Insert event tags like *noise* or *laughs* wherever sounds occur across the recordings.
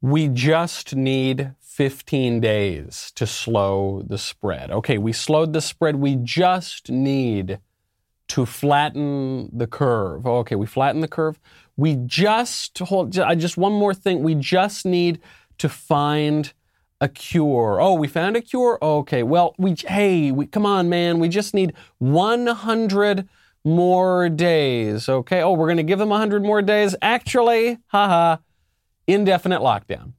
We just need 15 days to slow the spread. Okay, we slowed the spread. We just need to flatten the curve. Okay, we flatten the curve. We just hold I just one more thing. We just need to find a cure. Oh, we found a cure? Okay. Well, we hey, we come on, man. We just need 100 more days. Okay. Oh, we're going to give them 100 more days. Actually, haha, indefinite lockdown.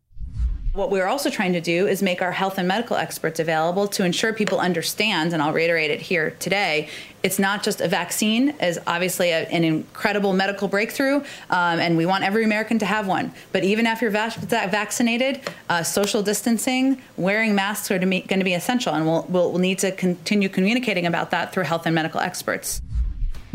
What we're also trying to do is make our health and medical experts available to ensure people understand, and I'll reiterate it here today, it's not just a vaccine is obviously a, an incredible medical breakthrough, um, and we want every American to have one. But even after you're vaccinated, uh, social distancing, wearing masks are going to be essential, and we'll, we'll need to continue communicating about that through health and medical experts.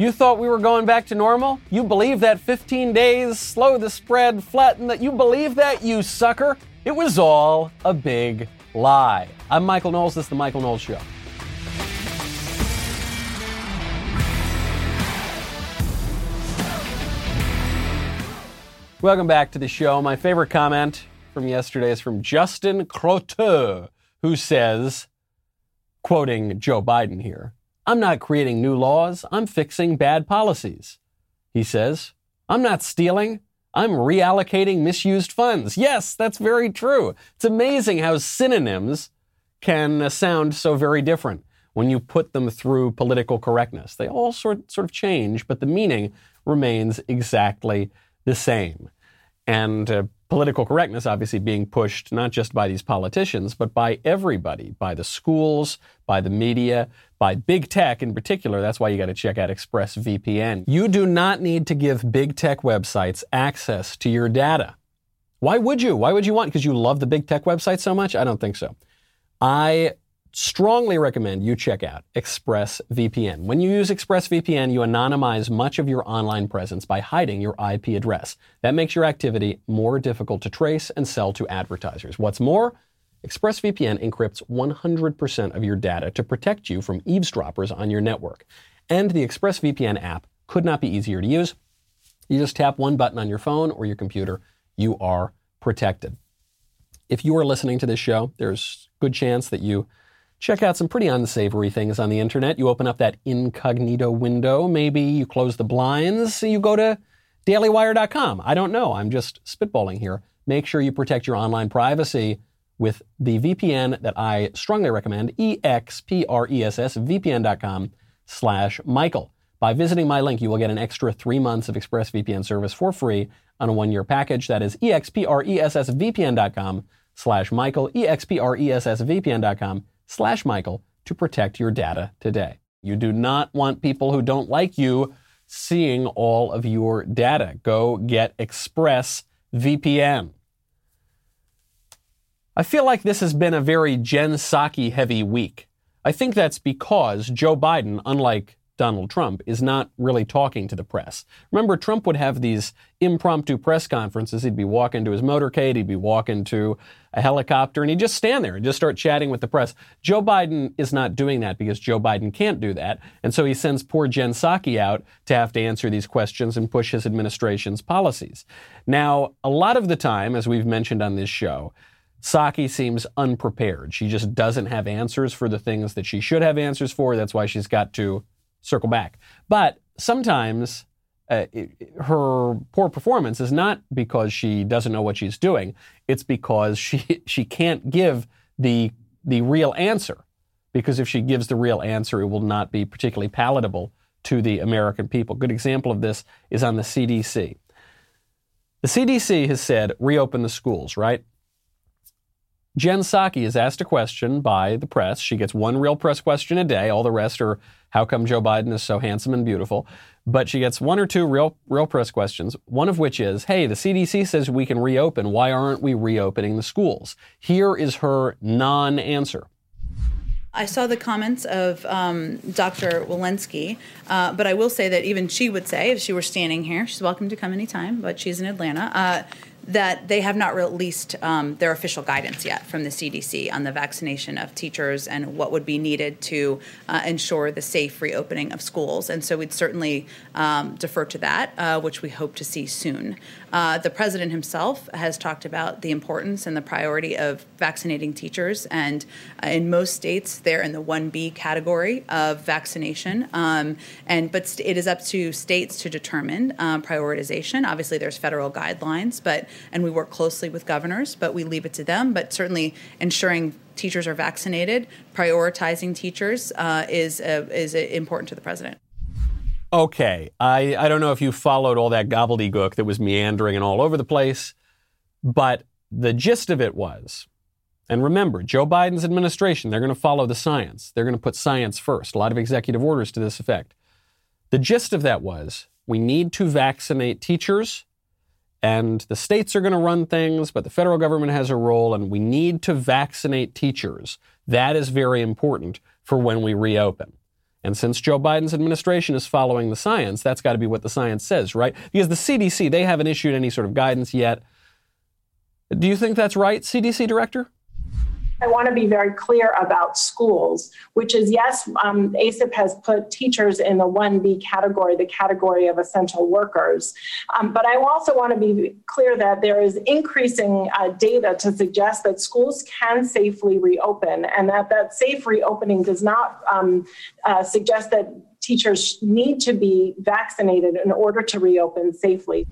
You thought we were going back to normal? You believe that 15 days, slow the spread, flatten that? You believe that, you sucker? It was all a big lie. I'm Michael Knowles. This is The Michael Knowles Show. Welcome back to the show. My favorite comment from yesterday is from Justin Croteau, who says, quoting Joe Biden here, I'm not creating new laws, I'm fixing bad policies. He says, I'm not stealing, I'm reallocating misused funds. Yes, that's very true. It's amazing how synonyms can uh, sound so very different when you put them through political correctness. They all sort, sort of change, but the meaning remains exactly the same. And uh, political correctness obviously being pushed not just by these politicians, but by everybody, by the schools, by the media, by big tech in particular. That's why you got to check out ExpressVPN. You do not need to give big tech websites access to your data. Why would you? Why would you want? Because you love the big tech websites so much? I don't think so. I strongly recommend you check out ExpressVPN. When you use ExpressVPN, you anonymize much of your online presence by hiding your IP address. That makes your activity more difficult to trace and sell to advertisers. What's more, ExpressVPN encrypts 100% of your data to protect you from eavesdroppers on your network. And the ExpressVPN app could not be easier to use. You just tap one button on your phone or your computer, you are protected. If you are listening to this show, there's good chance that you check out some pretty unsavory things on the internet. You open up that incognito window, maybe you close the blinds, you go to dailywire.com. I don't know. I'm just spitballing here. Make sure you protect your online privacy with the VPN that I strongly recommend, expressvpn.com slash Michael. By visiting my link, you will get an extra three months of ExpressVPN service for free on a one-year package. That is expressvpn.com slash Michael, expressvpn.com slash Michael to protect your data today. You do not want people who don't like you seeing all of your data. Go get Express VPN. I feel like this has been a very Jen Psaki heavy week. I think that's because Joe Biden, unlike Donald Trump is not really talking to the press. Remember, Trump would have these impromptu press conferences. He'd be walking to his motorcade, he'd be walking to a helicopter, and he'd just stand there and just start chatting with the press. Joe Biden is not doing that because Joe Biden can't do that. And so he sends poor Jen Psaki out to have to answer these questions and push his administration's policies. Now, a lot of the time, as we've mentioned on this show, Psaki seems unprepared. She just doesn't have answers for the things that she should have answers for. That's why she's got to circle back. But sometimes uh, her poor performance is not because she doesn't know what she's doing. It's because she *laughs* she can't give the the real answer. Because if she gives the real answer, it will not be particularly palatable to the American people. Good example of this is on the CDC. The CDC has said reopen the schools, right? Jen Psaki is asked a question by the press. She gets one real press question a day. All the rest are how come Joe Biden is so handsome and beautiful? But she gets one or two real, real press questions, one of which is, hey, the CDC says we can reopen. Why aren't we reopening the schools? Here is her non answer. I saw the comments of um, Dr. Walensky, uh, but I will say that even she would say, if she were standing here, she's welcome to come anytime, but she's in Atlanta. Uh, that they have not released um, their official guidance yet from the CDC on the vaccination of teachers and what would be needed to uh, ensure the safe reopening of schools. And so we'd certainly um, defer to that, uh, which we hope to see soon. Uh, the president himself has talked about the importance and the priority of vaccinating teachers, and uh, in most states, they're in the 1B category of vaccination. Um, and but it is up to states to determine um, prioritization. Obviously, there's federal guidelines, but and we work closely with governors, but we leave it to them. But certainly, ensuring teachers are vaccinated, prioritizing teachers uh, is uh, is important to the president. Okay, I, I don't know if you followed all that gobbledygook that was meandering and all over the place, but the gist of it was, and remember, Joe Biden's administration, they're going to follow the science. They're going to put science first. A lot of executive orders to this effect. The gist of that was we need to vaccinate teachers, and the states are going to run things, but the federal government has a role, and we need to vaccinate teachers. That is very important for when we reopen. And since Joe Biden's administration is following the science, that's got to be what the science says, right? Because the CDC, they haven't issued any sort of guidance yet. Do you think that's right, CDC director? I want to be very clear about schools, which is yes, um, ACIP has put teachers in the 1B category, the category of essential workers. Um, but I also want to be clear that there is increasing uh, data to suggest that schools can safely reopen and that that safe reopening does not um, uh, suggest that teachers need to be vaccinated in order to reopen safely.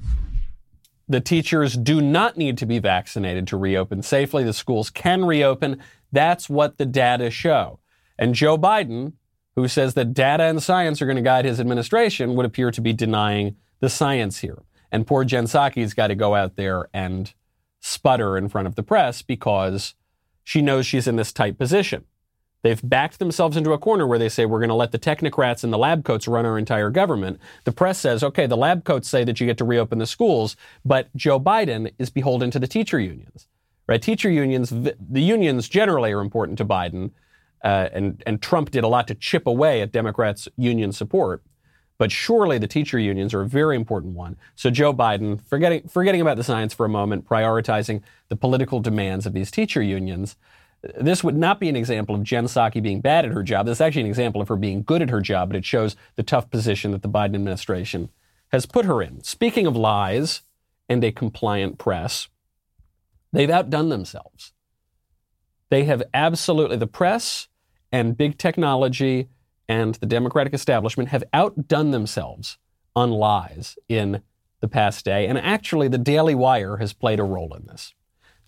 The teachers do not need to be vaccinated to reopen safely. The schools can reopen. That's what the data show. And Joe Biden, who says that data and science are going to guide his administration, would appear to be denying the science here. And poor Jen Psaki's got to go out there and sputter in front of the press because she knows she's in this tight position. They've backed themselves into a corner where they say we're going to let the technocrats and the lab coats run our entire government. The press says, okay, the lab coats say that you get to reopen the schools, but Joe Biden is beholden to the teacher unions. Right? Teacher unions, the unions generally are important to Biden, uh, and and Trump did a lot to chip away at Democrats' union support. But surely the teacher unions are a very important one. So Joe Biden, forgetting forgetting about the science for a moment, prioritizing the political demands of these teacher unions. This would not be an example of Jen Psaki being bad at her job. This is actually an example of her being good at her job, but it shows the tough position that the Biden administration has put her in. Speaking of lies and a compliant press, they've outdone themselves. They have absolutely, the press and big technology and the Democratic establishment have outdone themselves on lies in the past day. And actually, the Daily Wire has played a role in this.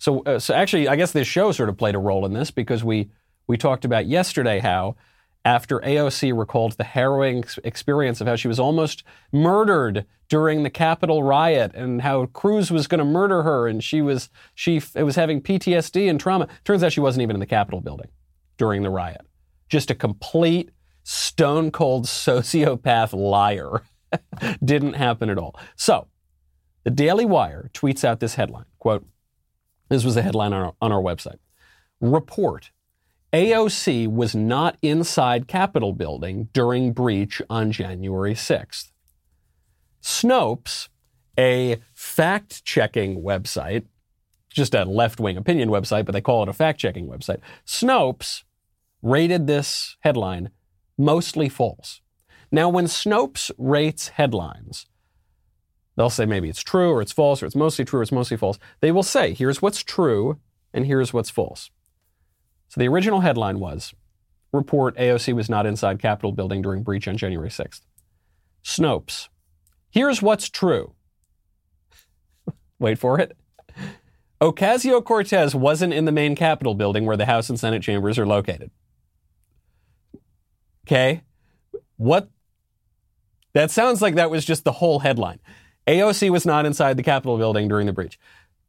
So, uh, so actually, I guess this show sort of played a role in this because we we talked about yesterday how after AOC recalled the harrowing experience of how she was almost murdered during the Capitol riot and how Cruz was going to murder her and she was she it was having PTSD and trauma. Turns out she wasn't even in the Capitol building during the riot. Just a complete stone cold sociopath liar. *laughs* Didn't happen at all. So, the Daily Wire tweets out this headline, quote, this was the headline on our, on our website. Report AOC was not inside Capitol building during breach on January 6th. Snopes, a fact checking website, just a left wing opinion website, but they call it a fact checking website. Snopes rated this headline mostly false. Now, when Snopes rates headlines, They'll say maybe it's true or it's false or it's mostly true or it's mostly false. They will say, here's what's true and here's what's false. So the original headline was Report AOC was not inside Capitol building during breach on January 6th. Snopes. Here's what's true. *laughs* Wait for it. Ocasio Cortez wasn't in the main Capitol building where the House and Senate chambers are located. Okay? What? That sounds like that was just the whole headline. AOC was not inside the Capitol building during the breach.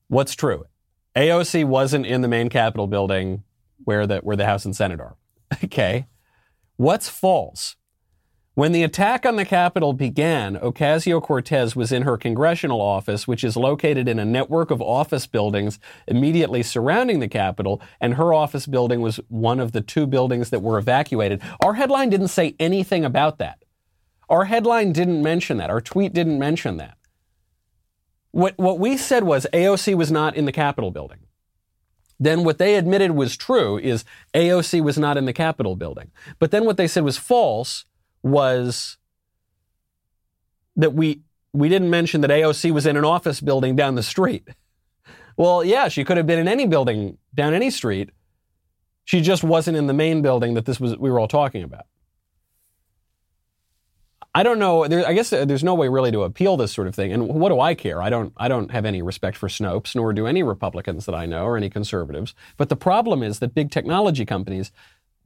What's true? AOC wasn't in the main Capitol building where the, where the House and Senate are. *laughs* Okay. What's false? When the attack on the Capitol began, Ocasio Cortez was in her congressional office, which is located in a network of office buildings immediately surrounding the Capitol, and her office building was one of the two buildings that were evacuated. Our headline didn't say anything about that. Our headline didn't mention that. Our tweet didn't mention that. What, what we said was AOC was not in the Capitol building. Then what they admitted was true is AOC was not in the Capitol building. But then what they said was false was that we we didn't mention that AOC was in an office building down the street. *laughs* Well, yeah, she could have been in any building down any street. She just wasn't in the main building that this was we were all talking about. I don't know. There, I guess uh, there's no way really to appeal this sort of thing. And what do I care? I don't. I don't have any respect for Snopes, nor do any Republicans that I know or any conservatives. But the problem is that big technology companies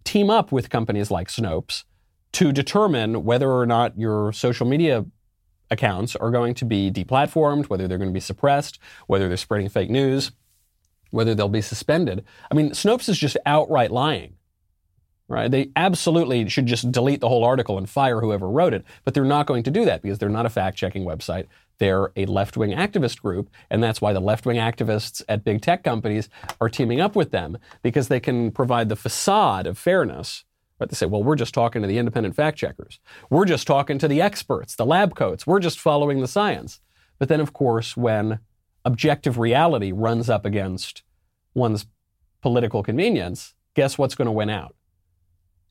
team up with companies like Snopes to determine whether or not your social media accounts are going to be deplatformed, whether they're going to be suppressed, whether they're spreading fake news, whether they'll be suspended. I mean, Snopes is just outright lying right? They absolutely should just delete the whole article and fire whoever wrote it, but they're not going to do that because they're not a fact-checking website. They're a left-wing activist group, and that's why the left-wing activists at big tech companies are teaming up with them because they can provide the facade of fairness. But they say, well, we're just talking to the independent fact checkers. We're just talking to the experts, the lab coats. We're just following the science. But then, of course, when objective reality runs up against one's political convenience, guess what's going to win out?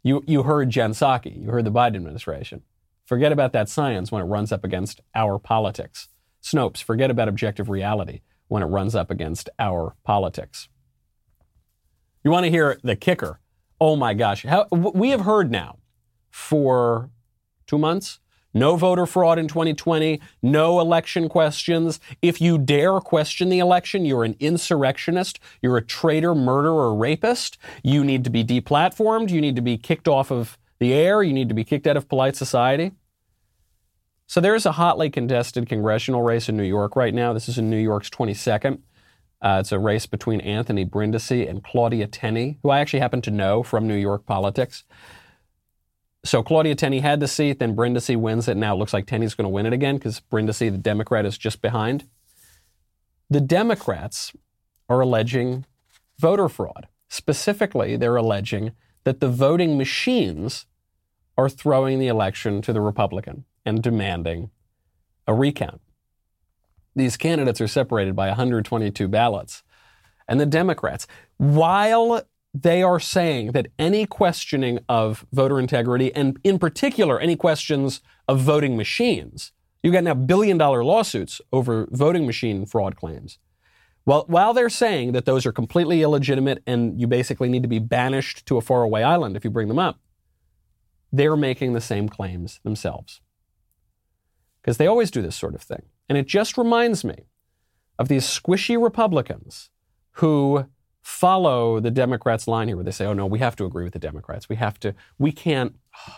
You, you heard Jen Psaki, you heard the Biden administration. Forget about that science when it runs up against our politics. Snopes, forget about objective reality when it runs up against our politics. You want to hear the kicker? Oh my gosh. How, we have heard now for two months no voter fraud in 2020, no election questions. If you dare question the election, you're an insurrectionist, you're a traitor, murderer, rapist. You need to be deplatformed, you need to be kicked off of the air, you need to be kicked out of polite society. So there's a hotly contested congressional race in New York right now. This is in New York's 22nd. Uh, it's a race between Anthony Brindisi and Claudia Tenney, who I actually happen to know from New York politics. So Claudia Tenney had the seat, then Brindisi wins it. Now it looks like Tenney's going to win it again because Brindisi, the Democrat, is just behind. The Democrats are alleging voter fraud. Specifically, they're alleging that the voting machines are throwing the election to the Republican and demanding a recount. These candidates are separated by 122 ballots. And the Democrats, while they are saying that any questioning of voter integrity, and in particular, any questions of voting machines, you've got now billion dollar lawsuits over voting machine fraud claims. Well, while they're saying that those are completely illegitimate and you basically need to be banished to a faraway island if you bring them up, they're making the same claims themselves. Because they always do this sort of thing. And it just reminds me of these squishy Republicans who follow the Democrats' line here, where they say, "Oh no, we have to agree with the Democrats. We have to. We can't. *sighs*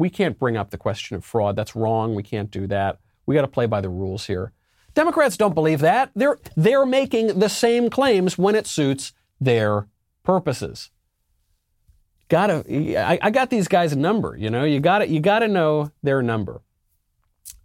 We can't bring up the question of fraud. That's wrong. We can't do that. We got to play by the rules here." Democrats don't believe that. They're they're making the same claims when it suits their purposes. Gotta, I, I got these guys number. You know, you got to you got to know their number.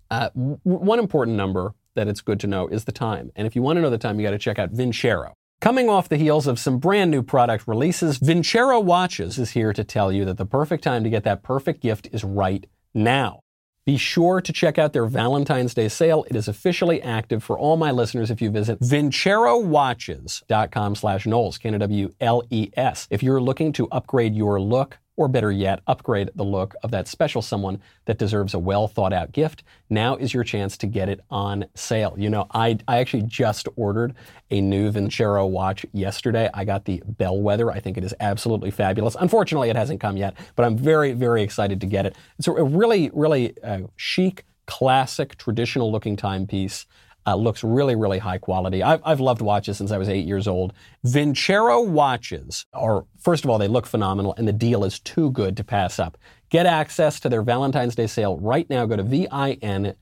Uh, w- one important number that it's good to know is the time. And if you want to know the time, you got to check out Vincero. Coming off the heels of some brand new product releases, Vincero Watches is here to tell you that the perfect time to get that perfect gift is right now. Be sure to check out their Valentine's Day sale. It is officially active for all my listeners if you visit vincerowatches.com slash Knowles, K-N-W-L-E-S. If you're looking to upgrade your look, or better yet, upgrade the look of that special someone that deserves a well thought out gift, now is your chance to get it on sale. You know, I, I actually just ordered a new Vincero watch yesterday. I got the Bellwether. I think it is absolutely fabulous. Unfortunately, it hasn't come yet, but I'm very, very excited to get it. It's a, really, really uh, chic, classic, traditional looking timepiece. Uh, looks really, really high quality. I've, I've loved watches since I was eight years old. Vincero watches are, first of all, they look phenomenal, and the deal is too good to pass up. Get access to their Valentine's Day sale right now. Go to V-I-N-C-E-R-O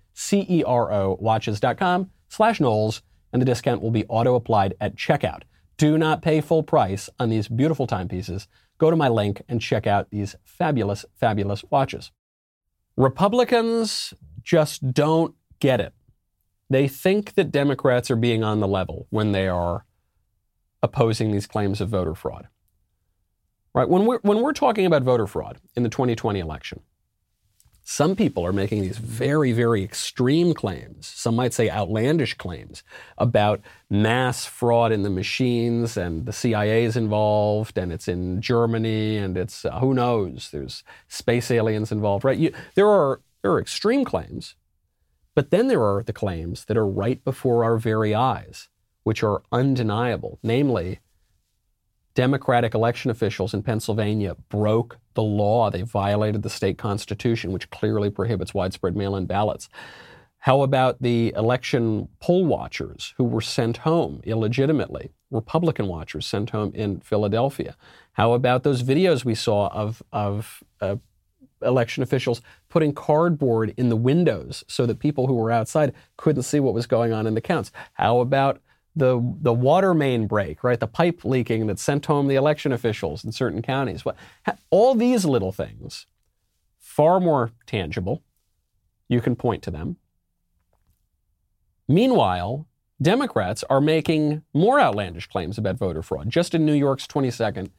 watches.com slash Knowles, and the discount will be auto-applied at checkout. Do not pay full price on these beautiful timepieces. Go to my link and check out these fabulous, fabulous watches. Republicans just don't get it. They think that Democrats are being on the level when they are opposing these claims of voter fraud. Right? When we're, when we're talking about voter fraud in the 2020 election, Some people are making these very, very extreme claims, some might say outlandish claims, about mass fraud in the machines and the CIA is involved and it's in Germany and it's uh, who knows, there's space aliens involved, right? You, there, are, there are extreme claims, but then there are the claims that are right before our very eyes, which are undeniable, namely, Democratic election officials in Pennsylvania broke the law. They violated the state constitution, which clearly prohibits widespread mail in ballots. How about the election poll watchers who were sent home illegitimately? Republican watchers sent home in Philadelphia. How about those videos we saw of, of uh, election officials putting cardboard in the windows so that people who were outside couldn't see what was going on in the counts? How about the the water main break, right? The pipe leaking that sent home the election officials in certain counties. All these little things, far more tangible. You can point to them. Meanwhile, Democrats are making more outlandish claims about voter fraud just in New York's 22nd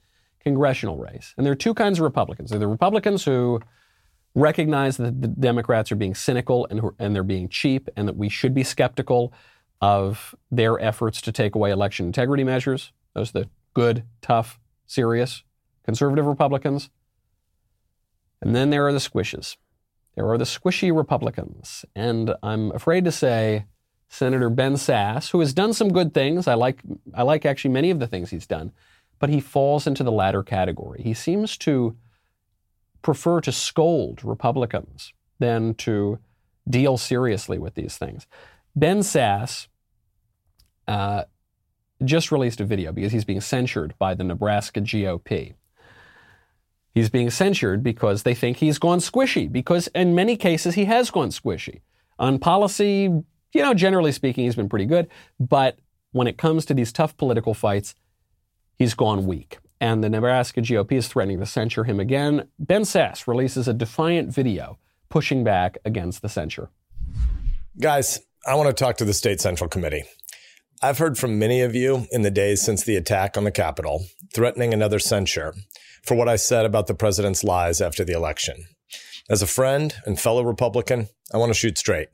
congressional race. And there are two kinds of Republicans. There are the Republicans who recognize that the Democrats are being cynical and, and they're being cheap and that we should be skeptical of their efforts to take away election integrity measures. Those are the good, tough, serious conservative Republicans. And then there are the squishes. There are the squishy Republicans. And I'm afraid to say Senator Ben Sasse, who has done some good things, I like, I like actually many of the things he's done, but he falls into the latter category. He seems to prefer to scold Republicans than to deal seriously with these things. Ben Sasse uh, just released a video because he's being censured by the Nebraska GOP. He's being censured because they think he's gone squishy, because in many cases he has gone squishy. On policy, you know, generally speaking, he's been pretty good. But when it comes to these tough political fights, he's gone weak. And the Nebraska GOP is threatening to censure him again. Ben Sasse releases a defiant video pushing back against the censure. Guys, I want to talk to the State Central Committee. I've heard from many of you in the days since the attack on the Capitol, threatening another censure for what I said about the president's lies after the election. As a friend and fellow Republican, I want to shoot straight.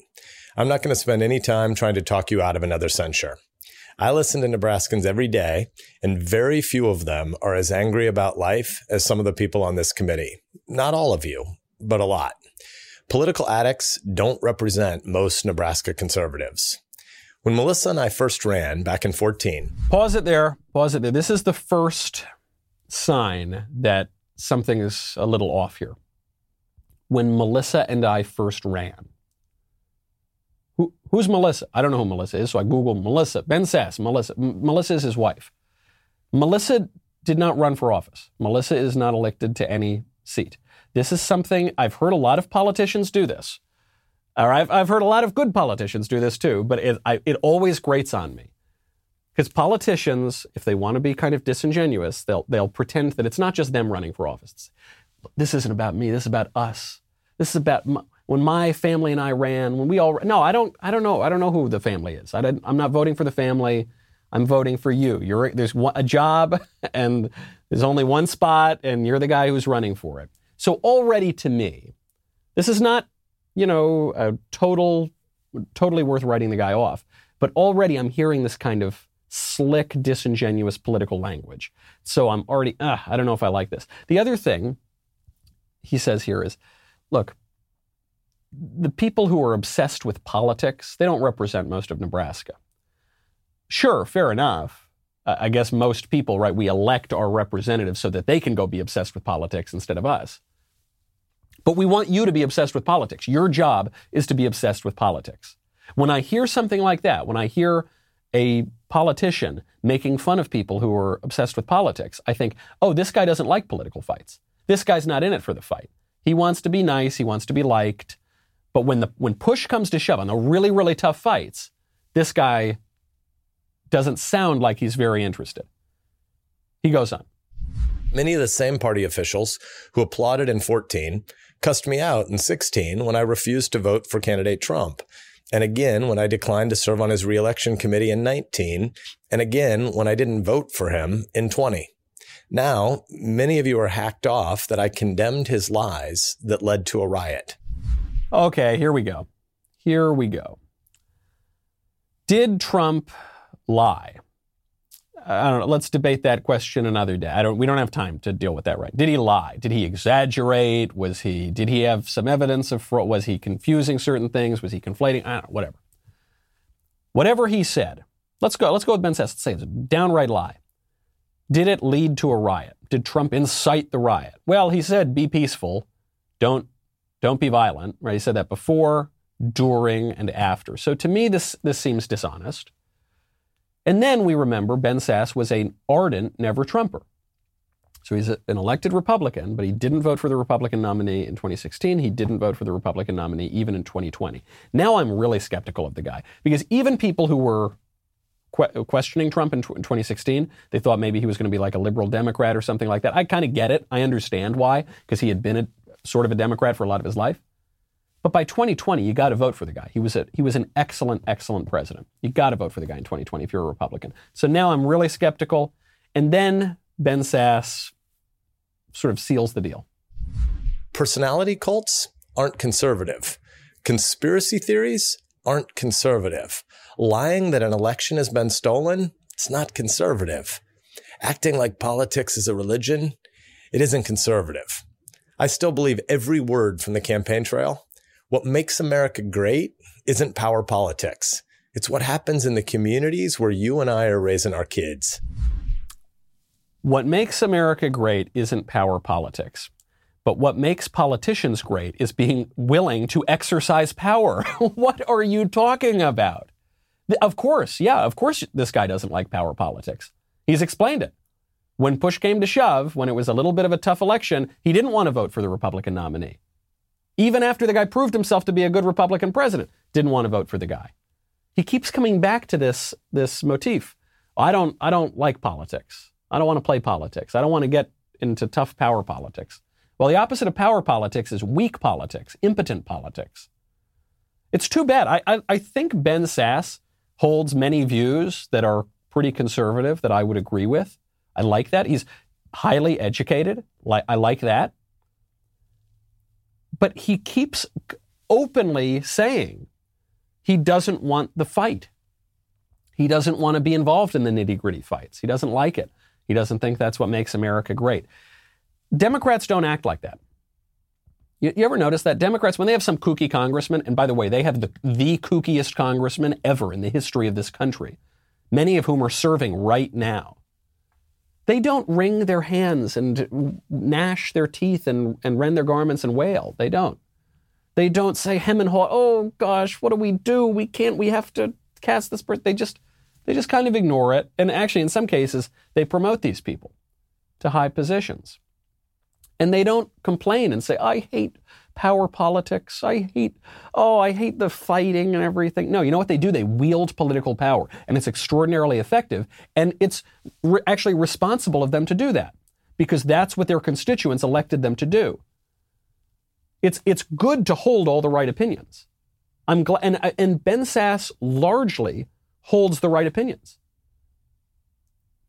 I'm not going to spend any time trying to talk you out of another censure. I listen to Nebraskans every day, and very few of them are as angry about life as some of the people on this committee. Not all of you, but a lot. Political addicts don't represent most Nebraska conservatives. When Melissa and I first ran back in 14. Pause it there. Pause it there. This is the first sign that something is a little off here. When Melissa and I first ran. Who, who's Melissa? I don't know who Melissa is, so I Googled Melissa. Ben Sasse, Melissa. M- Melissa is his wife. Melissa did not run for office. Melissa is not elected to any seat. This is something I've heard a lot of politicians do this. Or I've, I've heard a lot of good politicians do this too, but it, I, it always grates on me. Because politicians, if they want to be kind of disingenuous, they'll, they'll pretend that it's not just them running for office. This isn't about me. This is about us. This is about my, when my family and I ran. When we all no, I don't. I don't know. I don't know who the family is. I am not voting for the family. I'm voting for you. You're there's one, a job *laughs* and there's only one spot, and you're the guy who's running for it. So already to me, this is not you know, a total, totally worth writing the guy off. But already I'm hearing this kind of slick, disingenuous political language. So I'm already, uh, I don't know if I like this. The other thing he says here is look, the people who are obsessed with politics, they don't represent most of Nebraska. Sure, fair enough. I guess most people, right, we elect our representatives so that they can go be obsessed with politics instead of us. But we want you to be obsessed with politics. Your job is to be obsessed with politics. When I hear something like that, when I hear a politician making fun of people who are obsessed with politics, I think, oh, this guy doesn't like political fights. This guy's not in it for the fight. He wants to be nice, he wants to be liked. But when the when push comes to shove on the really, really tough fights, this guy doesn't sound like he's very interested. He goes on. Many of the same party officials who applauded in 14 cussed me out in 16 when I refused to vote for candidate Trump. And again, when I declined to serve on his reelection committee in 19. And again, when I didn't vote for him in 20. Now, many of you are hacked off that I condemned his lies that led to a riot. Okay, here we go. Here we go. Did Trump lie? I don't know. Let's debate that question another day. I don't. We don't have time to deal with that right. Did he lie? Did he exaggerate? Was he? Did he have some evidence of fraud? Was he confusing certain things? Was he conflating? I don't know. Whatever. Whatever he said. Let's go. Let's go with Ben Sasse. Let's say it's a downright lie. Did it lead to a riot? Did Trump incite the riot? Well, he said, "Be peaceful. Don't don't be violent." Right? He said that before, during, and after. So to me, this this seems dishonest. And then we remember Ben Sasse was an ardent never Trumper. So he's a, an elected Republican, but he didn't vote for the Republican nominee in 2016. He didn't vote for the Republican nominee even in 2020. Now I'm really skeptical of the guy because even people who were que- questioning Trump in, t- in 2016, they thought maybe he was going to be like a liberal Democrat or something like that. I kind of get it. I understand why because he had been a, sort of a Democrat for a lot of his life. But by 2020, you got to vote for the guy. He was a, he was an excellent, excellent president. You got to vote for the guy in 2020 if you're a Republican. So now I'm really skeptical. And then Ben Sasse sort of seals the deal. Personality cults aren't conservative. Conspiracy theories aren't conservative. Lying that an election has been stolen, it's not conservative. Acting like politics is a religion, it isn't conservative. I still believe every word from the campaign trail what makes America great isn't power politics. It's what happens in the communities where you and I are raising our kids. What makes America great isn't power politics. But what makes politicians great is being willing to exercise power. *laughs* what are you talking about? Of course, yeah, of course this guy doesn't like power politics. He's explained it. When push came to shove, when it was a little bit of a tough election, he didn't want to vote for the Republican nominee even after the guy proved himself to be a good Republican president, didn't want to vote for the guy. He keeps coming back to this, this motif. I don't, I don't like politics. I don't want to play politics. I don't want to get into tough power politics. Well, the opposite of power politics is weak politics, impotent politics. It's too bad. I, I, I think Ben Sasse holds many views that are pretty conservative that I would agree with. I like that. He's highly educated. I like that. But he keeps openly saying he doesn't want the fight. He doesn't want to be involved in the nitty gritty fights. He doesn't like it. He doesn't think that's what makes America great. Democrats don't act like that. You, you, ever notice that Democrats, when they have some kooky congressman, and by the way, they have the, the kookiest congressman ever in the history of this country, many of whom are serving right now. They don't wring their hands and gnash their teeth and, and rend their garments and wail. They don't. They don't say hem and haw, oh gosh, what do we do? We can't, we have to cast this person. They just, they just kind of ignore it. And actually, in some cases, they promote these people to high positions. And they don't complain and say, I hate power politics. I hate, oh, I hate the fighting and everything. No, you know what they do? They wield political power, and it's extraordinarily effective. And it's re- actually responsible of them to do that because that's what their constituents elected them to do. It's, it's good to hold all the right opinions. I'm glad, and, uh, and Ben Sasse largely holds the right opinions.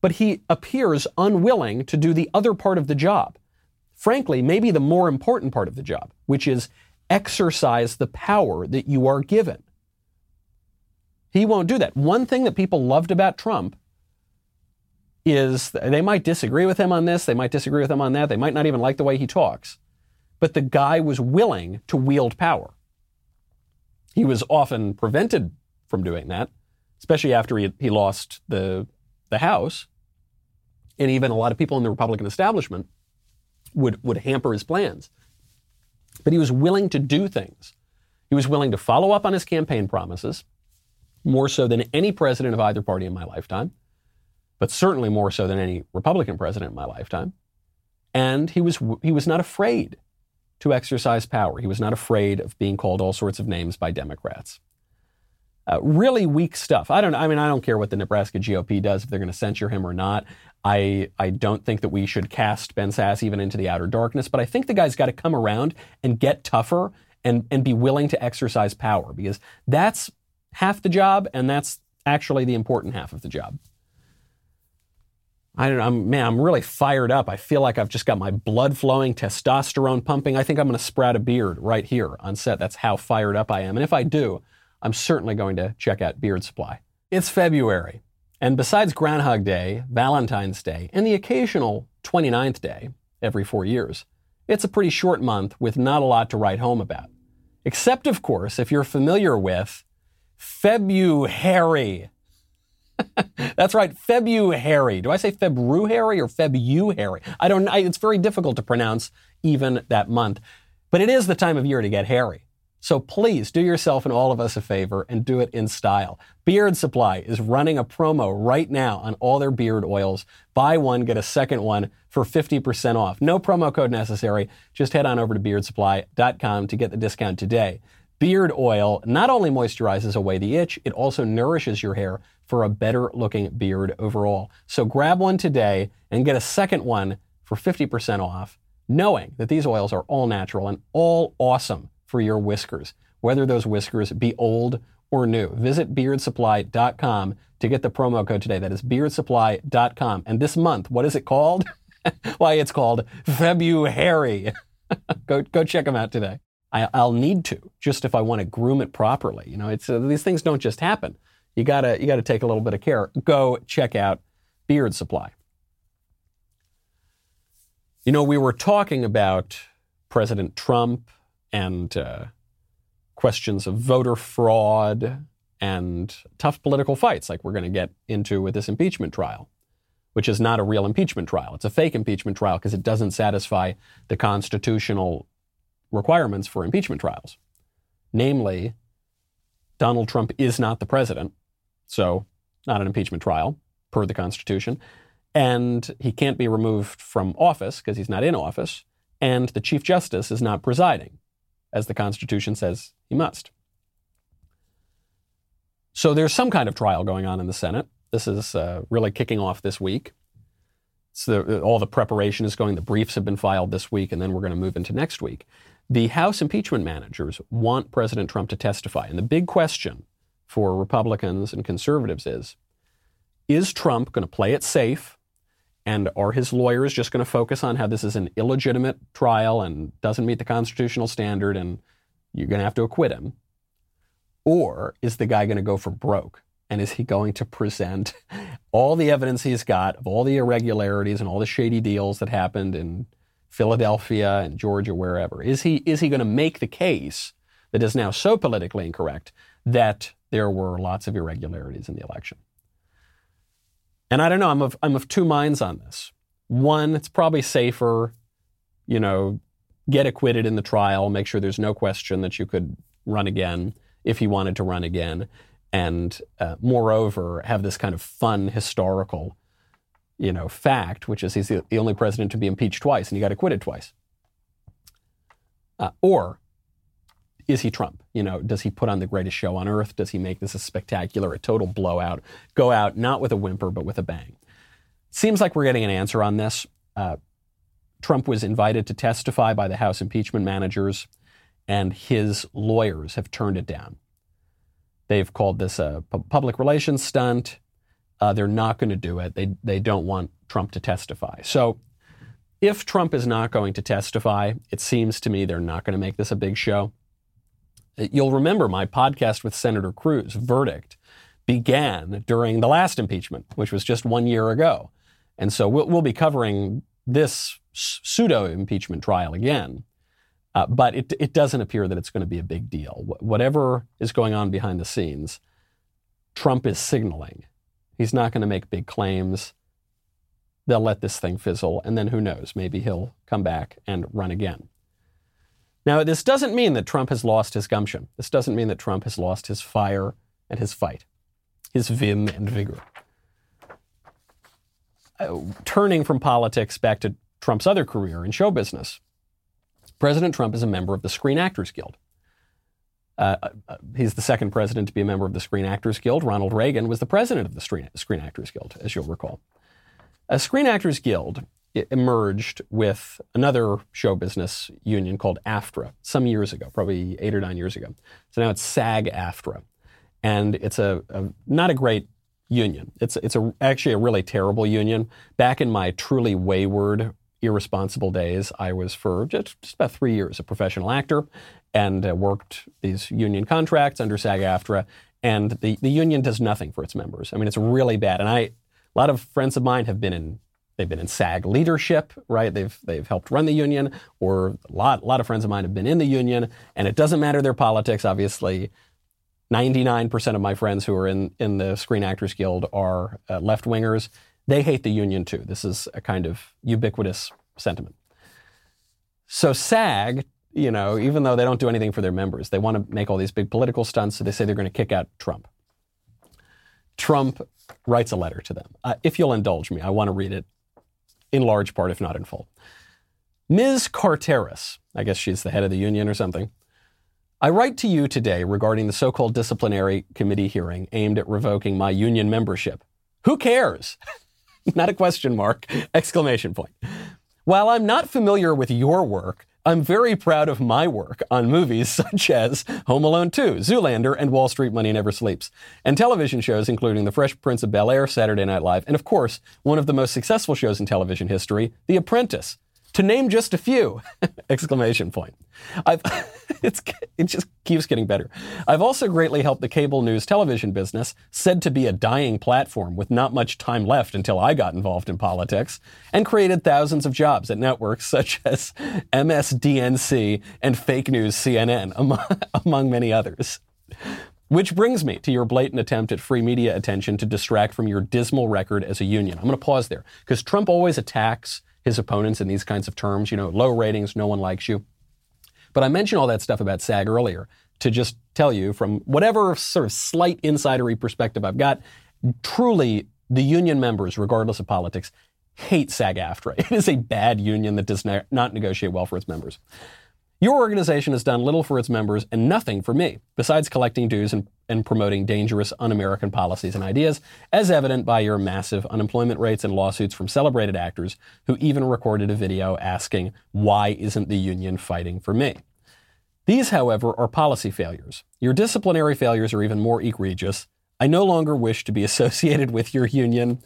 But he appears unwilling to do the other part of the job frankly, maybe the more important part of the job, which is exercise the power that you are given. He won't do that. One thing that people loved about Trump is they might disagree with him on this, they might disagree with him on that, they might not even like the way he talks, but the guy was willing to wield power. He was often prevented from doing that, especially after he, he lost the, the House. And even a lot of people in the Republican establishment would, would hamper his plans. But he was willing to do things. He was willing to follow up on his campaign promises, more so than any president of either party in my lifetime, but certainly more so than any Republican president in my lifetime. And he was, he was not afraid to exercise power. He was not afraid of being called all sorts of names by Democrats. Uh, really weak stuff. I don't. I mean, I don't care what the Nebraska GOP does if they're going to censure him or not. I, I don't think that we should cast Ben Sasse even into the outer darkness, but I think the guy's got to come around and get tougher and, and be willing to exercise power because that's half the job and that's actually the important half of the job. I don't I'm, man, I'm really fired up. I feel like I've just got my blood flowing, testosterone pumping. I think I'm going to sprout a beard right here on set. That's how fired up I am. And if I do, I'm certainly going to check out Beard Supply. It's February, and besides Groundhog Day, Valentine's Day, and the occasional 29th day every four years, it's a pretty short month with not a lot to write home about. Except, of course, if you're familiar with February. *laughs* That's right, February. Do I say February or February? I don't. It's very difficult to pronounce even that month. But it is the time of year to get hairy. So please do yourself and all of us a favor and do it in style. Beard Supply is running a promo right now on all their beard oils. Buy one, get a second one for 50% off. No promo code necessary. Just head on over to beardsupply.com to get the discount today. Beard oil not only moisturizes away the itch, it also nourishes your hair for a better looking beard overall. So grab one today and get a second one for 50% off, knowing that these oils are all natural and all awesome for your whiskers, whether those whiskers be old or new. Visit beardsupply.com to get the promo code today. That is beardsupply.com. And this month, what is it called? *laughs* Why, it's called February. *laughs* go, go check them out today. I, will need to just if I want to groom it properly. You know, it's uh, these things don't just happen. You gotta you gotta take a little bit of care. Go check out Beard Supply. You know, we were talking about President Trump and uh, questions of voter fraud and tough political fights, like we're going to get into with this impeachment trial, which is not a real impeachment trial. It's a fake impeachment trial because it doesn't satisfy the constitutional requirements for impeachment trials. Namely, Donald Trump is not the president, so not an impeachment trial per the Constitution. And he can't be removed from office because he's not in office. And the Chief Justice is not presiding, as the Constitution says he must. So there's some kind of trial going on in the Senate. This is uh, really kicking off this week. So all the preparation is going. The briefs have been filed this week, and then we're going to move into next week. The House impeachment managers want President Trump to testify. And the big question for Republicans and conservatives is Is Trump going to play it safe? And are his lawyers just going to focus on how this is an illegitimate trial and doesn't meet the constitutional standard and you're going to have to acquit him? Or is the guy going to go for broke? And is he going to present *laughs* all the evidence he's got of all the irregularities and all the shady deals that happened in Philadelphia and Georgia, wherever? Is he, is he going to make the case that is now so politically incorrect that there were lots of irregularities in the election? And I don't know, I'm of, I'm of two minds on this. One, it's probably safer, you know, get acquitted in the trial, make sure there's no question that you could run again if he wanted to run again. And uh, moreover, have this kind of fun historical you know, fact, which is he's the, the only president to be impeached twice and he got acquitted twice. Uh, or is he Trump? You know, does he put on the greatest show on earth? Does he make this a spectacular, a total blowout? Go out not with a whimper, but with a bang. Seems like we're getting an answer on this. Uh, Trump was invited to testify by the House impeachment managers, and his lawyers have turned it down. They've called this a public relations stunt. Uh, they're not going to do it. They, they don't want Trump to testify. So if Trump is not going to testify, it seems to me they're not going to make this a big show. You'll remember my podcast with Senator Cruz, Verdict, began during the last impeachment, which was just one year ago. And so we'll, we'll be covering this pseudo impeachment trial again. Uh, but it, it doesn't appear that it's going to be a big deal. Wh- whatever is going on behind the scenes, Trump is signaling He's not going to make big claims. They'll let this thing fizzle, and then who knows? Maybe he'll come back and run again. Now, this doesn't mean that Trump has lost his gumption. This doesn't mean that Trump has lost his fire and his fight, his vim and vigor. Uh, turning from politics back to Trump's other career in show business, President Trump is a member of the Screen Actors Guild. Uh, uh, he's the second president to be a member of the Screen Actors Guild. Ronald Reagan was the president of the Screen, Screen Actors Guild, as you'll recall. A Screen Actors Guild emerged with another show business union called AFTRA some years ago, probably eight or nine years ago. So now it's SAG AFTRA. And it's a, a not a great union. It's it's a, actually a really terrible union. Back in my truly wayward, irresponsible days, I was for just, just about three years a professional actor and uh, worked these union contracts under SAG-AFTRA. And the, the union does nothing for its members. I mean, it's really bad. And I, a lot of friends of mine have been in they've been in SAG leadership, right? They've they've helped run the union, or a lot lot of friends of mine have been in the union, and it doesn't matter their politics. Obviously, 99% of my friends who are in, in the Screen Actors Guild are uh, left wingers. They hate the union too. This is a kind of ubiquitous sentiment. So SAG, you know, even though they don't do anything for their members, they want to make all these big political stunts, so they say they're going to kick out Trump. Trump writes a letter to them. Uh, if you'll indulge me, I want to read it in large part, if not in full. Ms. Carteris, I guess she's the head of the union or something, I write to you today regarding the so called disciplinary committee hearing aimed at revoking my union membership. Who cares? *laughs* not a question mark, exclamation point. While I'm not familiar with your work, I'm very proud of my work on movies *laughs* such as Home Alone 2, Zoolander, and Wall Street Money Never Sleeps, and television shows including The Fresh Prince of Bel Air, Saturday Night Live, and of course, one of the most successful shows in television history, The Apprentice. To name just a few! *laughs* Exclamation point. I've, *laughs* it's, it just keeps getting better. I've also greatly helped the cable news television business, said to be a dying platform with not much time left until I got involved in politics, and created thousands of jobs at networks such *laughs* as MSDNC and fake news CNN, among, among many others. Which brings me to your blatant attempt at free media attention to distract from your dismal record as a union. I'm going to pause there because Trump always attacks his opponents in these kinds of terms. You know, low ratings, no one likes you. But I mentioned all that stuff about SAG earlier to just tell you from whatever sort of slight insidery perspective I've got, truly the union members, regardless of politics, hate SAG AFTRA. *laughs* It is a bad union that does not negotiate well for its members. Your organization has done little for its members and nothing for me, besides collecting dues and, and promoting dangerous un American policies and ideas, as evident by your massive unemployment rates and lawsuits from celebrated actors who even recorded a video asking, Why isn't the union fighting for me? These, however, are policy failures. Your disciplinary failures are even more egregious. I no longer wish to be *laughs* associated with your union.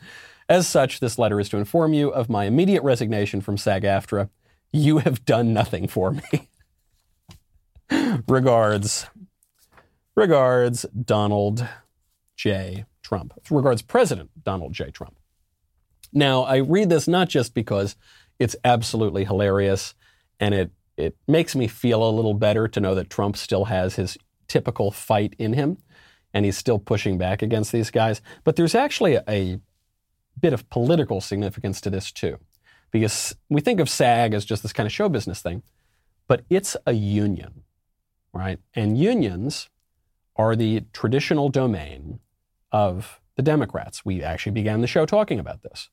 As such, this letter is to inform you of my immediate resignation from SAG AFTRA. You have done nothing for me. *laughs* Regards. Regards, Donald J. Trump. Regards, President Donald J. Trump. Now, I read this not just because it's absolutely hilarious and it, it makes me feel a little better to know that Trump still has his typical fight in him and he's still pushing back against these guys, but there's actually a, a bit of political significance to this too. Because we think of SAG as just this kind of show business thing, but it's a union right? And unions are the traditional domain of the Democrats. We actually began the show talking about this,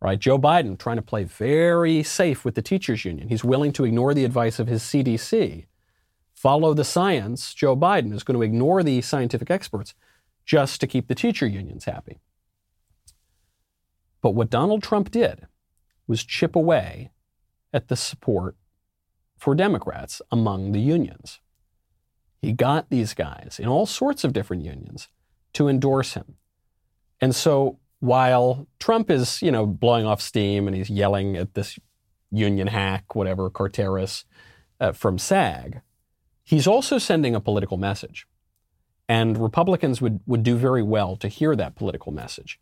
right? Joe Biden trying to play very safe with the teachers union. He's willing to ignore the advice of his CDC, follow the science. Joe Biden is going to ignore the scientific experts just to keep the teacher unions happy. But what Donald Trump did was chip away at the support for Democrats among the unions. He got these guys in all sorts of different unions to endorse him. And so while Trump is, you know, blowing off steam and he's yelling at this union hack, whatever, Carteris uh, from SAG, he's also sending a political message. And Republicans would, would do very well to hear that political message.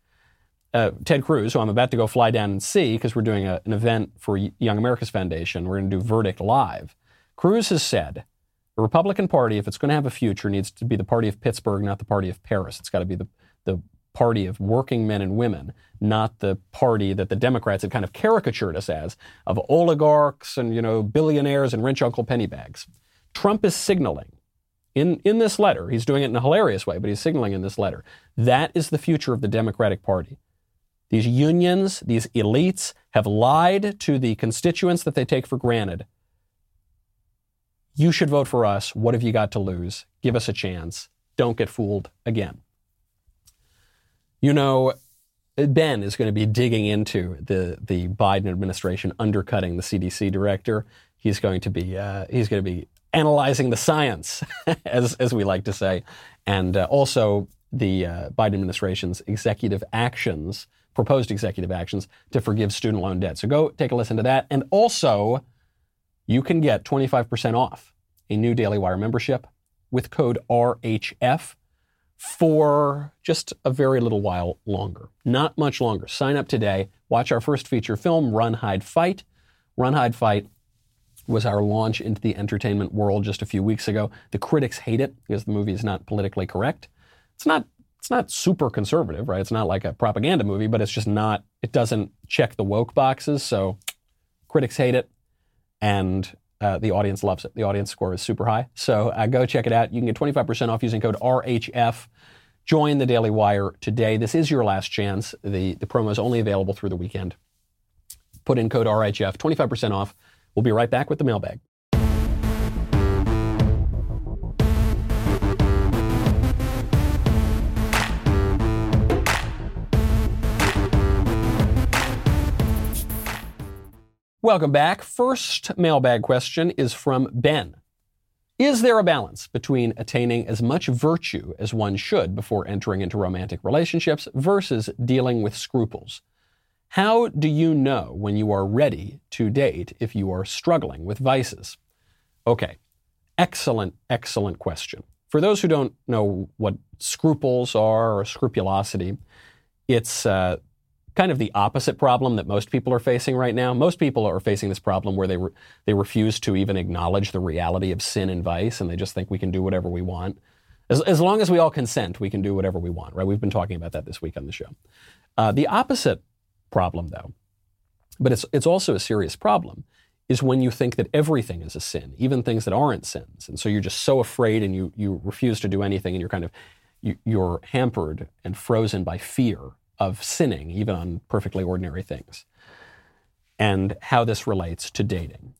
Uh, Ted Cruz, who I'm about to go fly down and see because we're doing a, an event for Young America's Foundation, we're going to do Verdict Live. Cruz has said the Republican Party, if it's going to have a future, needs to be the party of Pittsburgh, not the party of Paris. It's got to be the, the party of working men and women, not the party that the Democrats had kind of caricatured us as of oligarchs and you know billionaires and rich Uncle Pennybags. Trump is signaling in, in this letter, he's doing it in a hilarious way, but he's signaling in this letter that is the future of the Democratic Party. These unions, these elites have lied to the constituents that they take for granted you should vote for us. What have you got to lose? Give us a chance. Don't get fooled again. You know, Ben is going to be digging into the, the Biden administration undercutting the CDC director. He's going to be uh, he's going to be analyzing the science, *laughs* as as we like to say, and uh, also the uh, Biden administration's executive actions, proposed executive actions to forgive student loan debt. So go take a listen to that. And also, you can get 25% off a new Daily Wire membership with code RHF for just a very little while longer. Not much longer. Sign up today. Watch our first feature film, Run, Hide, Fight. Run, Hide, Fight was our launch into the entertainment world just a few weeks ago. The critics hate it because the movie is not politically correct. It's not it's not super conservative, right? It's not like a propaganda movie, but it's just not it doesn't check the woke boxes, so critics hate it and uh, the audience loves it. The audience score is super high. So uh, go check it out. You can get 25% off using code RHF. Join the Daily Wire today. This is your last chance. The, the promo is only available through the weekend. Put in code RHF, 25% off. We'll be right back with the mailbag. Welcome back. First mailbag question is from Ben. Is there a balance between attaining as much virtue as one should before entering into romantic relationships versus dealing with scruples? How do you know when you are ready to date if you are struggling with vices? Okay, excellent, excellent question. For those who don't know what scruples are or scrupulosity, it's uh, kind of the opposite problem that most people are facing right now. Most people are facing this problem where they re- they refuse to even acknowledge the reality of sin and vice, and they just think we can do whatever we want. As, as long as we all consent, we can do whatever we want, right? We've been talking about that this week on the show. Uh, the opposite problem, though, but it's, it's also a serious problem, is when you think that everything is a sin, even things that aren't sins. And so you're just so afraid and you, you refuse to do anything and you're kind of, you, you're hampered and frozen by fear of sinning, even on perfectly ordinary things. And how this relates to dating.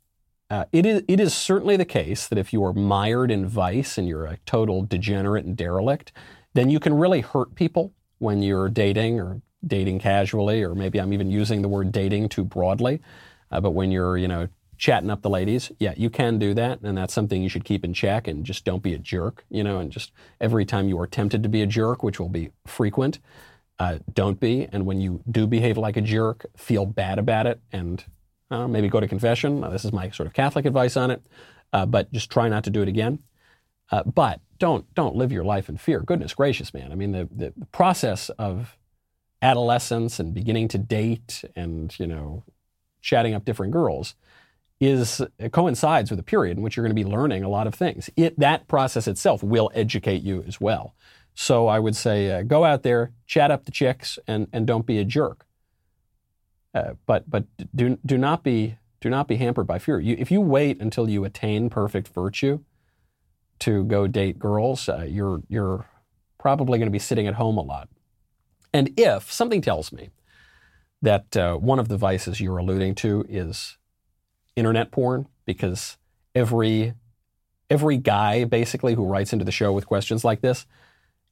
Uh, it, is, it is certainly the case that if you are mired in vice and you're a total degenerate and derelict, then you can really hurt people when you're dating or dating casually, or maybe I'm even using the word dating too broadly. Uh, but when you're, you know, chatting up the ladies, yeah, you can do that, and that's something you should keep in check. And just don't be a jerk, you know. And just every time you are tempted to be a jerk, which will be frequent, uh, don't be. And when you do behave like a jerk, feel bad about it, and uh, maybe go to confession. this is my sort of Catholic advice on it, uh, but just try not to do it again. Uh, but don't don't live your life in fear. Goodness gracious, man! I mean, the, the, the process of adolescence and beginning to date and, you know, chatting up different girls is coincides with a period in which you're going to be learning a lot of things. It, that process itself will educate you as well. So I would say uh, go out there, chat up the chicks, and, and don't be a jerk. Uh, but but do, do not be do not be hampered by fear. You, if you wait until you attain perfect virtue to go date girls, uh, you're you're probably going to be sitting at home a lot. And if something tells me that uh, one of the vices you're alluding to is internet porn, because every every guy basically who writes into the show with questions like this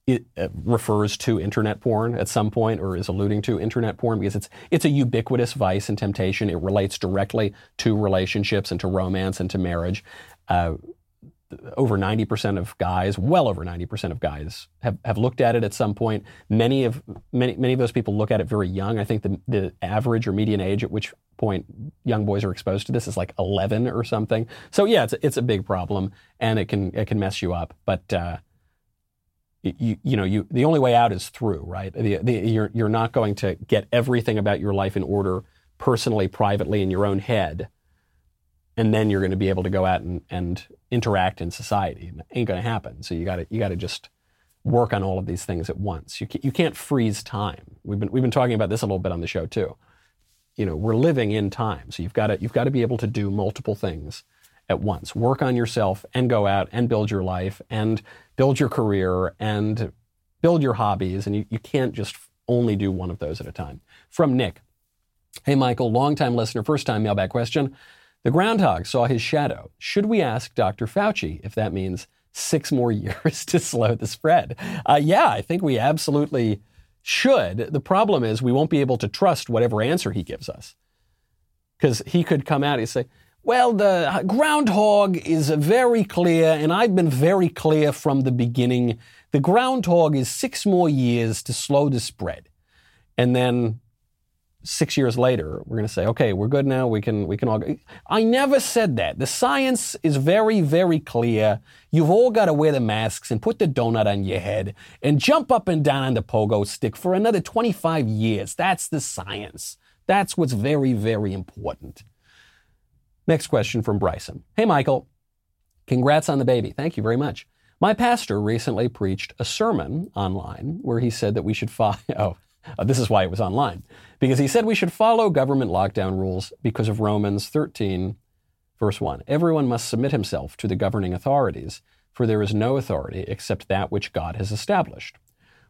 it uh, refers to internet porn at some point or is alluding to internet porn because it's it's a ubiquitous vice and temptation. It relates directly to relationships and to romance and to marriage. Uh, over 90% of guys, well over 90% of guys have, have looked at it at some point. Many of many many of those people look at it very young. I think the the average or median age at which point young boys are exposed to this is like 11 or something. So yeah, it's it's a big problem and it can it can mess you up. But uh, you, you know you the only way out is through, right? The, the, you're you're not going to get everything about your life in order personally, privately in your own head and then you're going to be able to go out and, and interact in society. It ain't going to happen. So you got to you got to just work on all of these things at once. You you can't freeze time. We've been we've been talking about this a little bit on the show too. You know, we're living in time, so you've got to you've got to be able to do multiple things at once. Work on yourself and go out and build your life and build your career and build your hobbies. And you, you can't just only do one of those at a time. From Nick. Hey, Michael, longtime listener, first time mailbag question. The groundhog saw his shadow. Should we ask Dr. Fauci if that means six more *laughs* years to slow the spread? Uh, yeah, I think we absolutely should. The problem is we won't be able to trust whatever answer he gives us. Because he could come out and say, Well, the groundhog is very clear, and I've been very clear from the beginning. The groundhog is six more years to slow the spread. And then six years later, we're going to say, okay, we're good now. We can, we can all. Go. I never said that. The science is very, very clear. You've all got to wear the masks and put the donut on your head and jump up and down on the pogo stick for another 25 years. That's the science. That's what's very, very important. Next question from Bryson. Hey, Michael. Congrats on the baby. Thank you very much. My pastor recently preached a sermon online where he said that we should follow. *laughs* Oh, uh, this is why it was online. Because he said we should follow government lockdown rules because of Romans 13, verse 1. Everyone must submit himself to the governing authorities, for there is no authority except that which God has established.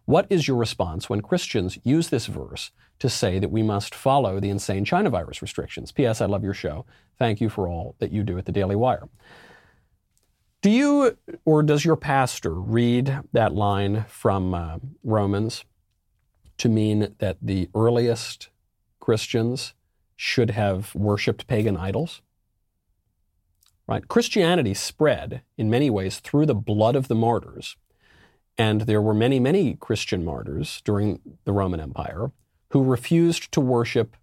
What is your response when Christians use this verse to say that we must follow the insane China virus restrictions? P.S. I love your show. Thank you for all that you do at the Daily Wire. Do you or does your pastor read that line from uh, Romans to mean that the earliest Christians should have worshiped pagan idols. Right? Christianity spread in many ways through the blood of the martyrs. And there were many, many Christian martyrs during the Roman Empire who refused to worship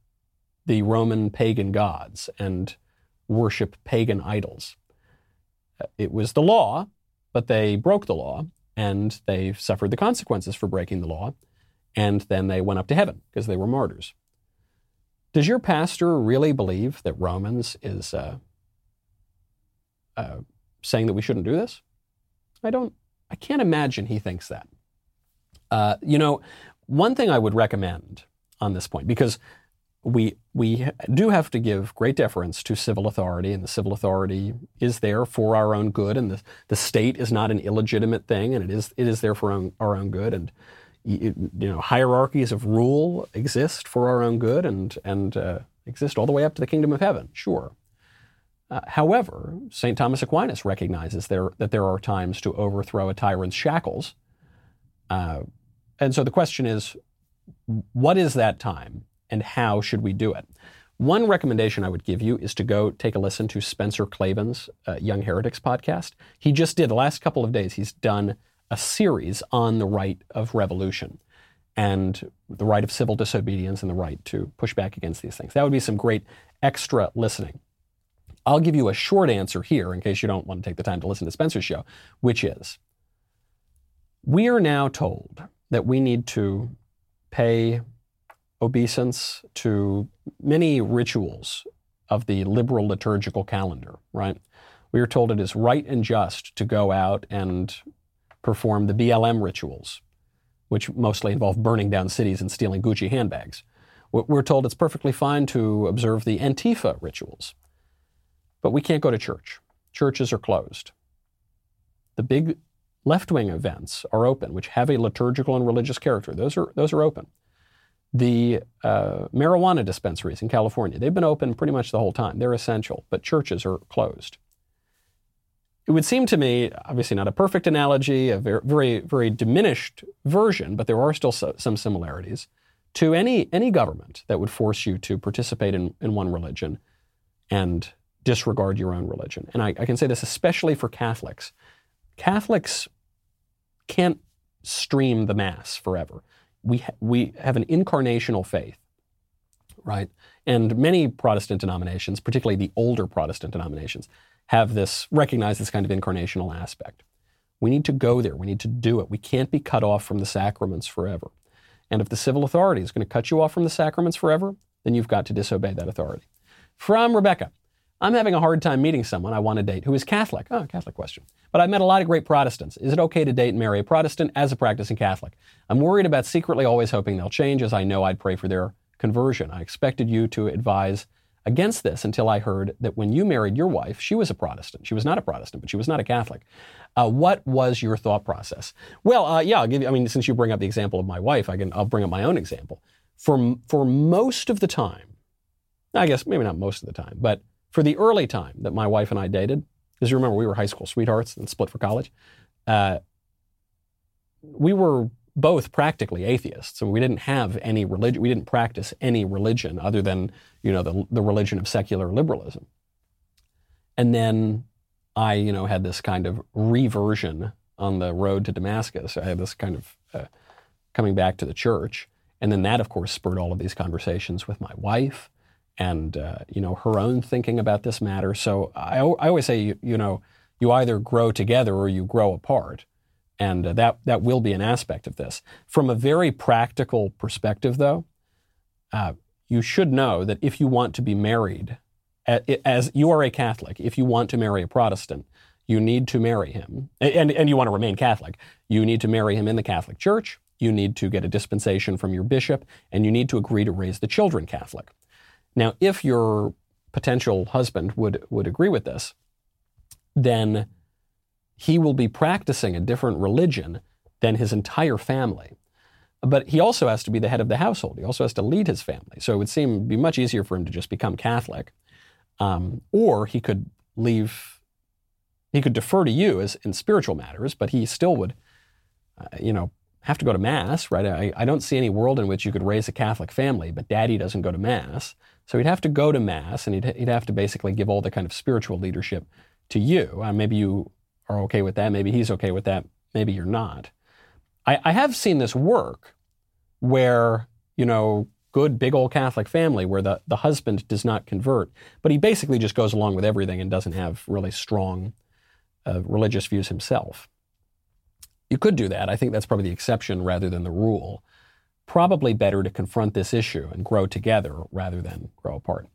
the Roman pagan gods and worship pagan idols. It was the law, but they broke the law and they suffered the consequences for breaking the law and then they went up to heaven because they were martyrs. Does your pastor really believe that Romans is uh, uh, saying that we shouldn't do this? I don't. I can't imagine he thinks that. Uh, you know, one thing I would recommend on this point because we we do have to give great deference to civil authority, and the civil authority is there for our own good, and the, the state is not an illegitimate thing, and it is it is there for our own, our own good, and you know, hierarchies of rule exist for our own good and, and uh, exist all the way up to the kingdom of heaven, sure. Uh, however, St. Thomas Aquinas recognizes there, that there are times to overthrow a tyrant's shackles. Uh, and so the question is, what is that time and how should we do it? One recommendation I would give you is to go take a listen to Spencer Klavan's uh, Young Heretics podcast. He just did, the last couple of days, he's done a series on the right of revolution and the right of civil disobedience and the right to push back against these things. That would be some great extra listening. I'll give you a short answer here in case you don't want to take the time to listen to Spencer's show, which is we are now told that we need to pay obeisance to many rituals of the liberal liturgical calendar, right? We are told it is right and just to go out and perform the BLM rituals, which mostly involve burning down cities and stealing Gucci handbags. We're told it's perfectly fine to observe the Antifa rituals, but we can't go to church. Churches are closed. The big left wing events are open, which have a liturgical and religious character. Those are, those are open. The uh, marijuana dispensaries in California, they've been open pretty much the whole time. They're essential, but churches are closed it would seem to me, obviously not a perfect analogy, a very, very, very diminished version, but there are still so, some similarities to any, any government that would force you to participate in, in one religion and disregard your own religion. And I, I can say this especially for Catholics. Catholics can't stream the Mass forever. We, ha- we have an incarnational faith, right? And many Protestant denominations, particularly the older Protestant denominations, have this, recognize this kind of incarnational aspect. We need to go there. We need to do it. We can't be cut off from the sacraments forever. And if the civil authority is going to cut you off from the sacraments forever, then you've got to disobey that authority. From Rebecca. I'm having a hard time meeting someone I want to date who is Catholic. Oh, Catholic question. But I've met a lot of great Protestants. Is it okay to date and marry a Protestant as a practicing Catholic? I'm worried about secretly always hoping they'll change, as I know I'd pray for their conversion. I expected you to advise against this until I heard that when you married your wife, she was a Protestant. She was not a Protestant, but she was not a Catholic. Uh, what was your thought process? Well, uh, yeah, I'll give you. I mean, since you bring up the example of my wife, I can. I'll bring up my own example. For for most of the time, I guess maybe not most of the time, but for the early time that my wife and I dated, because you remember we were high school sweethearts and split for college, uh, we were both practically atheists. and we didn't have any religion. We didn't practice any religion other than you know the, the religion of secular liberalism. And then I, you know, had this kind of reversion on the road to Damascus. I had this kind of uh, coming back to the church. And then that, of course, spurred all of these conversations with my wife and, uh, you know, her own thinking about this matter. So I, I always say, you, you, know, you either grow together or you grow apart. And uh, that, that will be an aspect of this. From a very practical perspective, though, uh, you should know that if you want to be married, as you are a Catholic, if you want to marry a Protestant, you need to marry him, and, and you want to remain Catholic, you need to marry him in the Catholic Church, you need to get a dispensation from your bishop, and you need to agree to raise the children Catholic. Now, if your potential husband would, would agree with this, then he will be practicing a different religion than his entire family. But he also has to be the head of the household. He also has to lead his family. So it would seem be much easier for him to just become Catholic. Um, or he could leave, he could defer to you as in spiritual matters, but he still would, uh, you know, have to go to Mass, right? I, I don't see any world in which you could raise a Catholic family, but daddy doesn't go to Mass. So he'd have to go to Mass and he'd, he'd have to basically give all the kind of spiritual leadership to you. Uh, maybe you are okay with that. Maybe he's okay with that. Maybe you're not. I, I have seen this work where, you know, good big old Catholic family where the, the husband does not convert, but he basically just goes along with everything and doesn't have really strong uh, religious views himself. You could do that. I think that's probably the exception rather than the rule. Probably better to confront this issue and grow together rather than grow apart.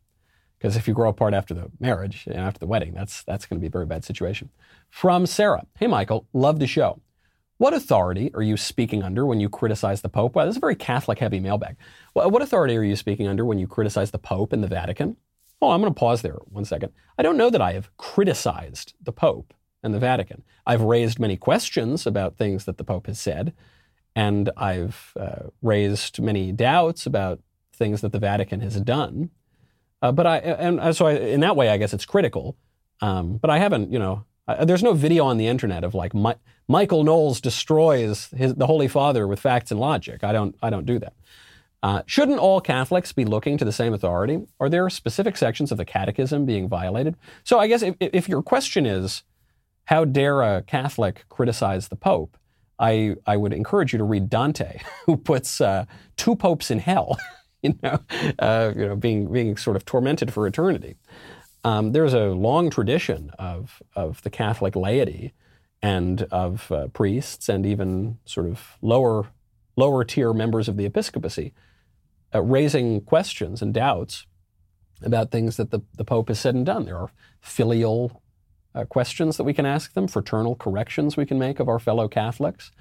Because if you grow apart after the marriage and after the wedding, that's, that's going to be a very bad situation. From Sarah Hey, Michael, love the show. What authority are you speaking under when you criticize the Pope? Well, this is a very Catholic heavy mailbag. What authority are you speaking under when you criticize the Pope and the Vatican? Oh, I'm going to pause there one second. I don't know that I have criticized the Pope and the Vatican. I've raised many questions about things that the Pope has said, and I've uh, raised many doubts about things that the Vatican has done. Uh, but I, and so I, in that way, I guess it's critical. Um, but I haven't, you know, uh, there's no video on the internet of like My, Michael Knowles destroys his, the Holy Father with facts and logic. I don't, I don't do that. Uh, shouldn't all Catholics be looking to the same authority? Are there specific sections of the Catechism being violated? So I guess if, if your question is, how dare a Catholic criticize the Pope? I, I would encourage you to read Dante, *laughs* who puts uh, two popes in hell, *laughs* you know, uh, you know, being being sort of tormented for eternity. Um, there's a long tradition of of the Catholic laity and of uh, priests and even sort of lower lower tier members of the episcopacy uh, raising questions and doubts about things that the, the Pope has said and done. There are filial uh, questions that we can ask them, fraternal corrections we can make of our fellow Catholics.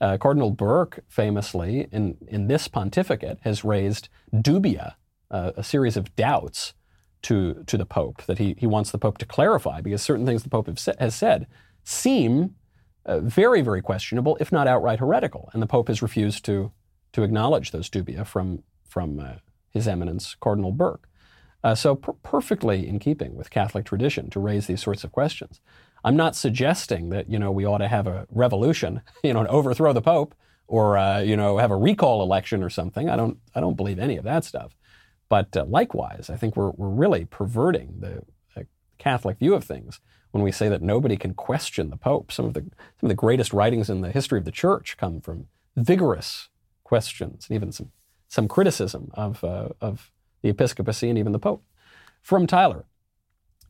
Uh, Cardinal Burke, famously, in, in this pontificate, has raised dubia, uh, a series of doubts to, to the Pope that he, he wants the Pope to clarify because certain things the Pope has said seem uh, very, very questionable, if not outright heretical. And the Pope has refused to, to acknowledge those dubia from, from uh, His Eminence, Cardinal Burke. Uh, so per- perfectly in keeping with Catholic tradition to raise these sorts of questions. I'm not suggesting that you know we ought to have a revolution, *laughs* you know, and overthrow the Pope or uh, you know have a recall election or something. I don't I don't believe any of that stuff. But uh, likewise, I think we're we're really perverting the uh, Catholic view of things when we say that nobody can question the Pope. Some of the some of the greatest writings in the history of the Church come from vigorous questions and even some some criticism of uh, of the episcopacy, and even the Pope. From Tyler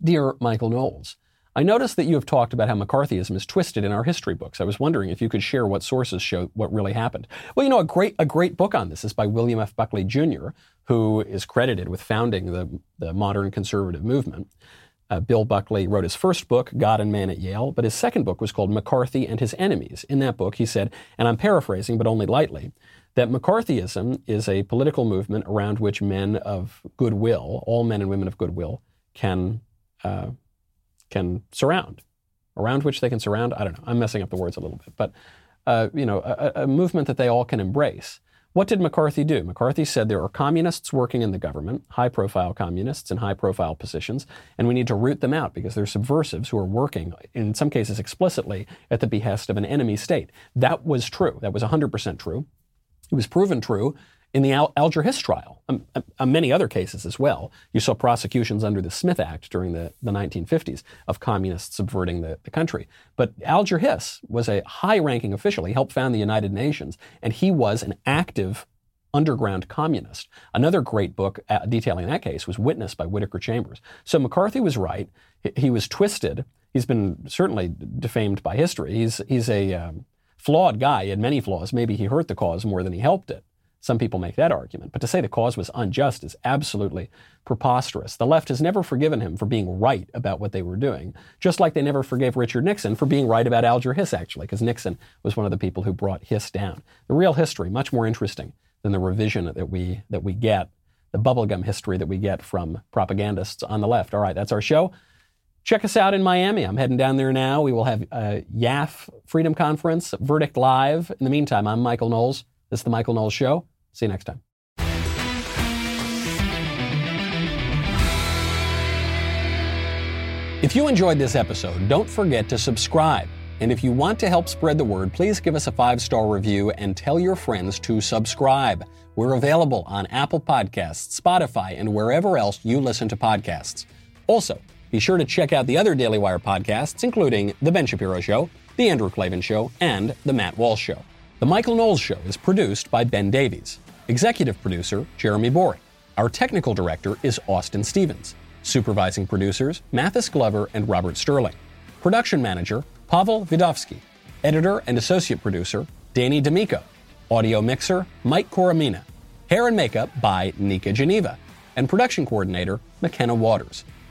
Dear Michael Knowles, I noticed that you have talked about how McCarthyism is twisted in our history books. I was wondering if you could share what sources show what really happened. Well, you know, a great, a great book on this is by William F. Buckley Jr., who is credited with founding the, the modern conservative movement. Uh, Bill Buckley wrote his first book, God and Man at Yale, but his second book was called McCarthy and His Enemies. In that book, he said, and I'm paraphrasing, but only lightly, that McCarthyism is a political movement around which men of goodwill, all men and women of goodwill, can uh, can surround, around which they can surround. I don't know. I'm messing up the words a little bit, but uh, you know, a, a movement that they all can embrace. What did McCarthy do? McCarthy said there are communists working in the government, high profile communists in high profile positions, and we need to root them out because they're subversives who are working, in some cases explicitly, at the behest of an enemy state. That was true. That was 100% true. It was proven true in the Al- Alger Hiss trial, um, um, um, many other cases as well. You saw prosecutions under the Smith Act during the, the 1950s of communists subverting the, the country. But Alger Hiss was a high ranking official. He helped found the United Nations, and he was an active underground communist. Another great book uh, detailing that case was Witness by Whittaker Chambers. So McCarthy was right. He, he was twisted. He's been certainly defamed by history. He's, he's a um, flawed guy. He had many flaws. Maybe he hurt the cause more than he helped it. Some people make that argument. But to say the cause was unjust is absolutely preposterous. The left has never forgiven him for being right about what they were doing, just like they never forgave Richard Nixon for being right about Alger Hiss, actually, because Nixon was one of the people who brought Hiss down. The real history, much more interesting than the revision that we, that we get, the bubblegum history that we get from propagandists on the left. All right, that's our show. Check us out in Miami. I'm heading down there now. We will have a YAF Freedom Conference, Verdict Live. In the meantime, I'm Michael Knowles. This is The Michael Knowles Show. See you next time. If you enjoyed this episode, don't forget to subscribe. And if you want to help spread the word, please give us a five star review and tell your friends to subscribe. We're available on Apple Podcasts, Spotify, and wherever else you listen to podcasts. Also, be sure to check out the other Daily Wire podcasts, including The Ben Shapiro Show, The Andrew Klavan Show, and The Matt Walsh Show. The Michael Knowles Show is produced by Ben Davies. Executive producer, Jeremy Boring. Our technical director is Austin Stevens. Supervising producers, Mathis Glover and Robert Sterling. Production manager, Pavel Vidovsky. Editor and associate producer, Danny D'Amico. Audio mixer, Mike Coromina. Hair and makeup by Nika Geneva. And production coordinator, McKenna Waters.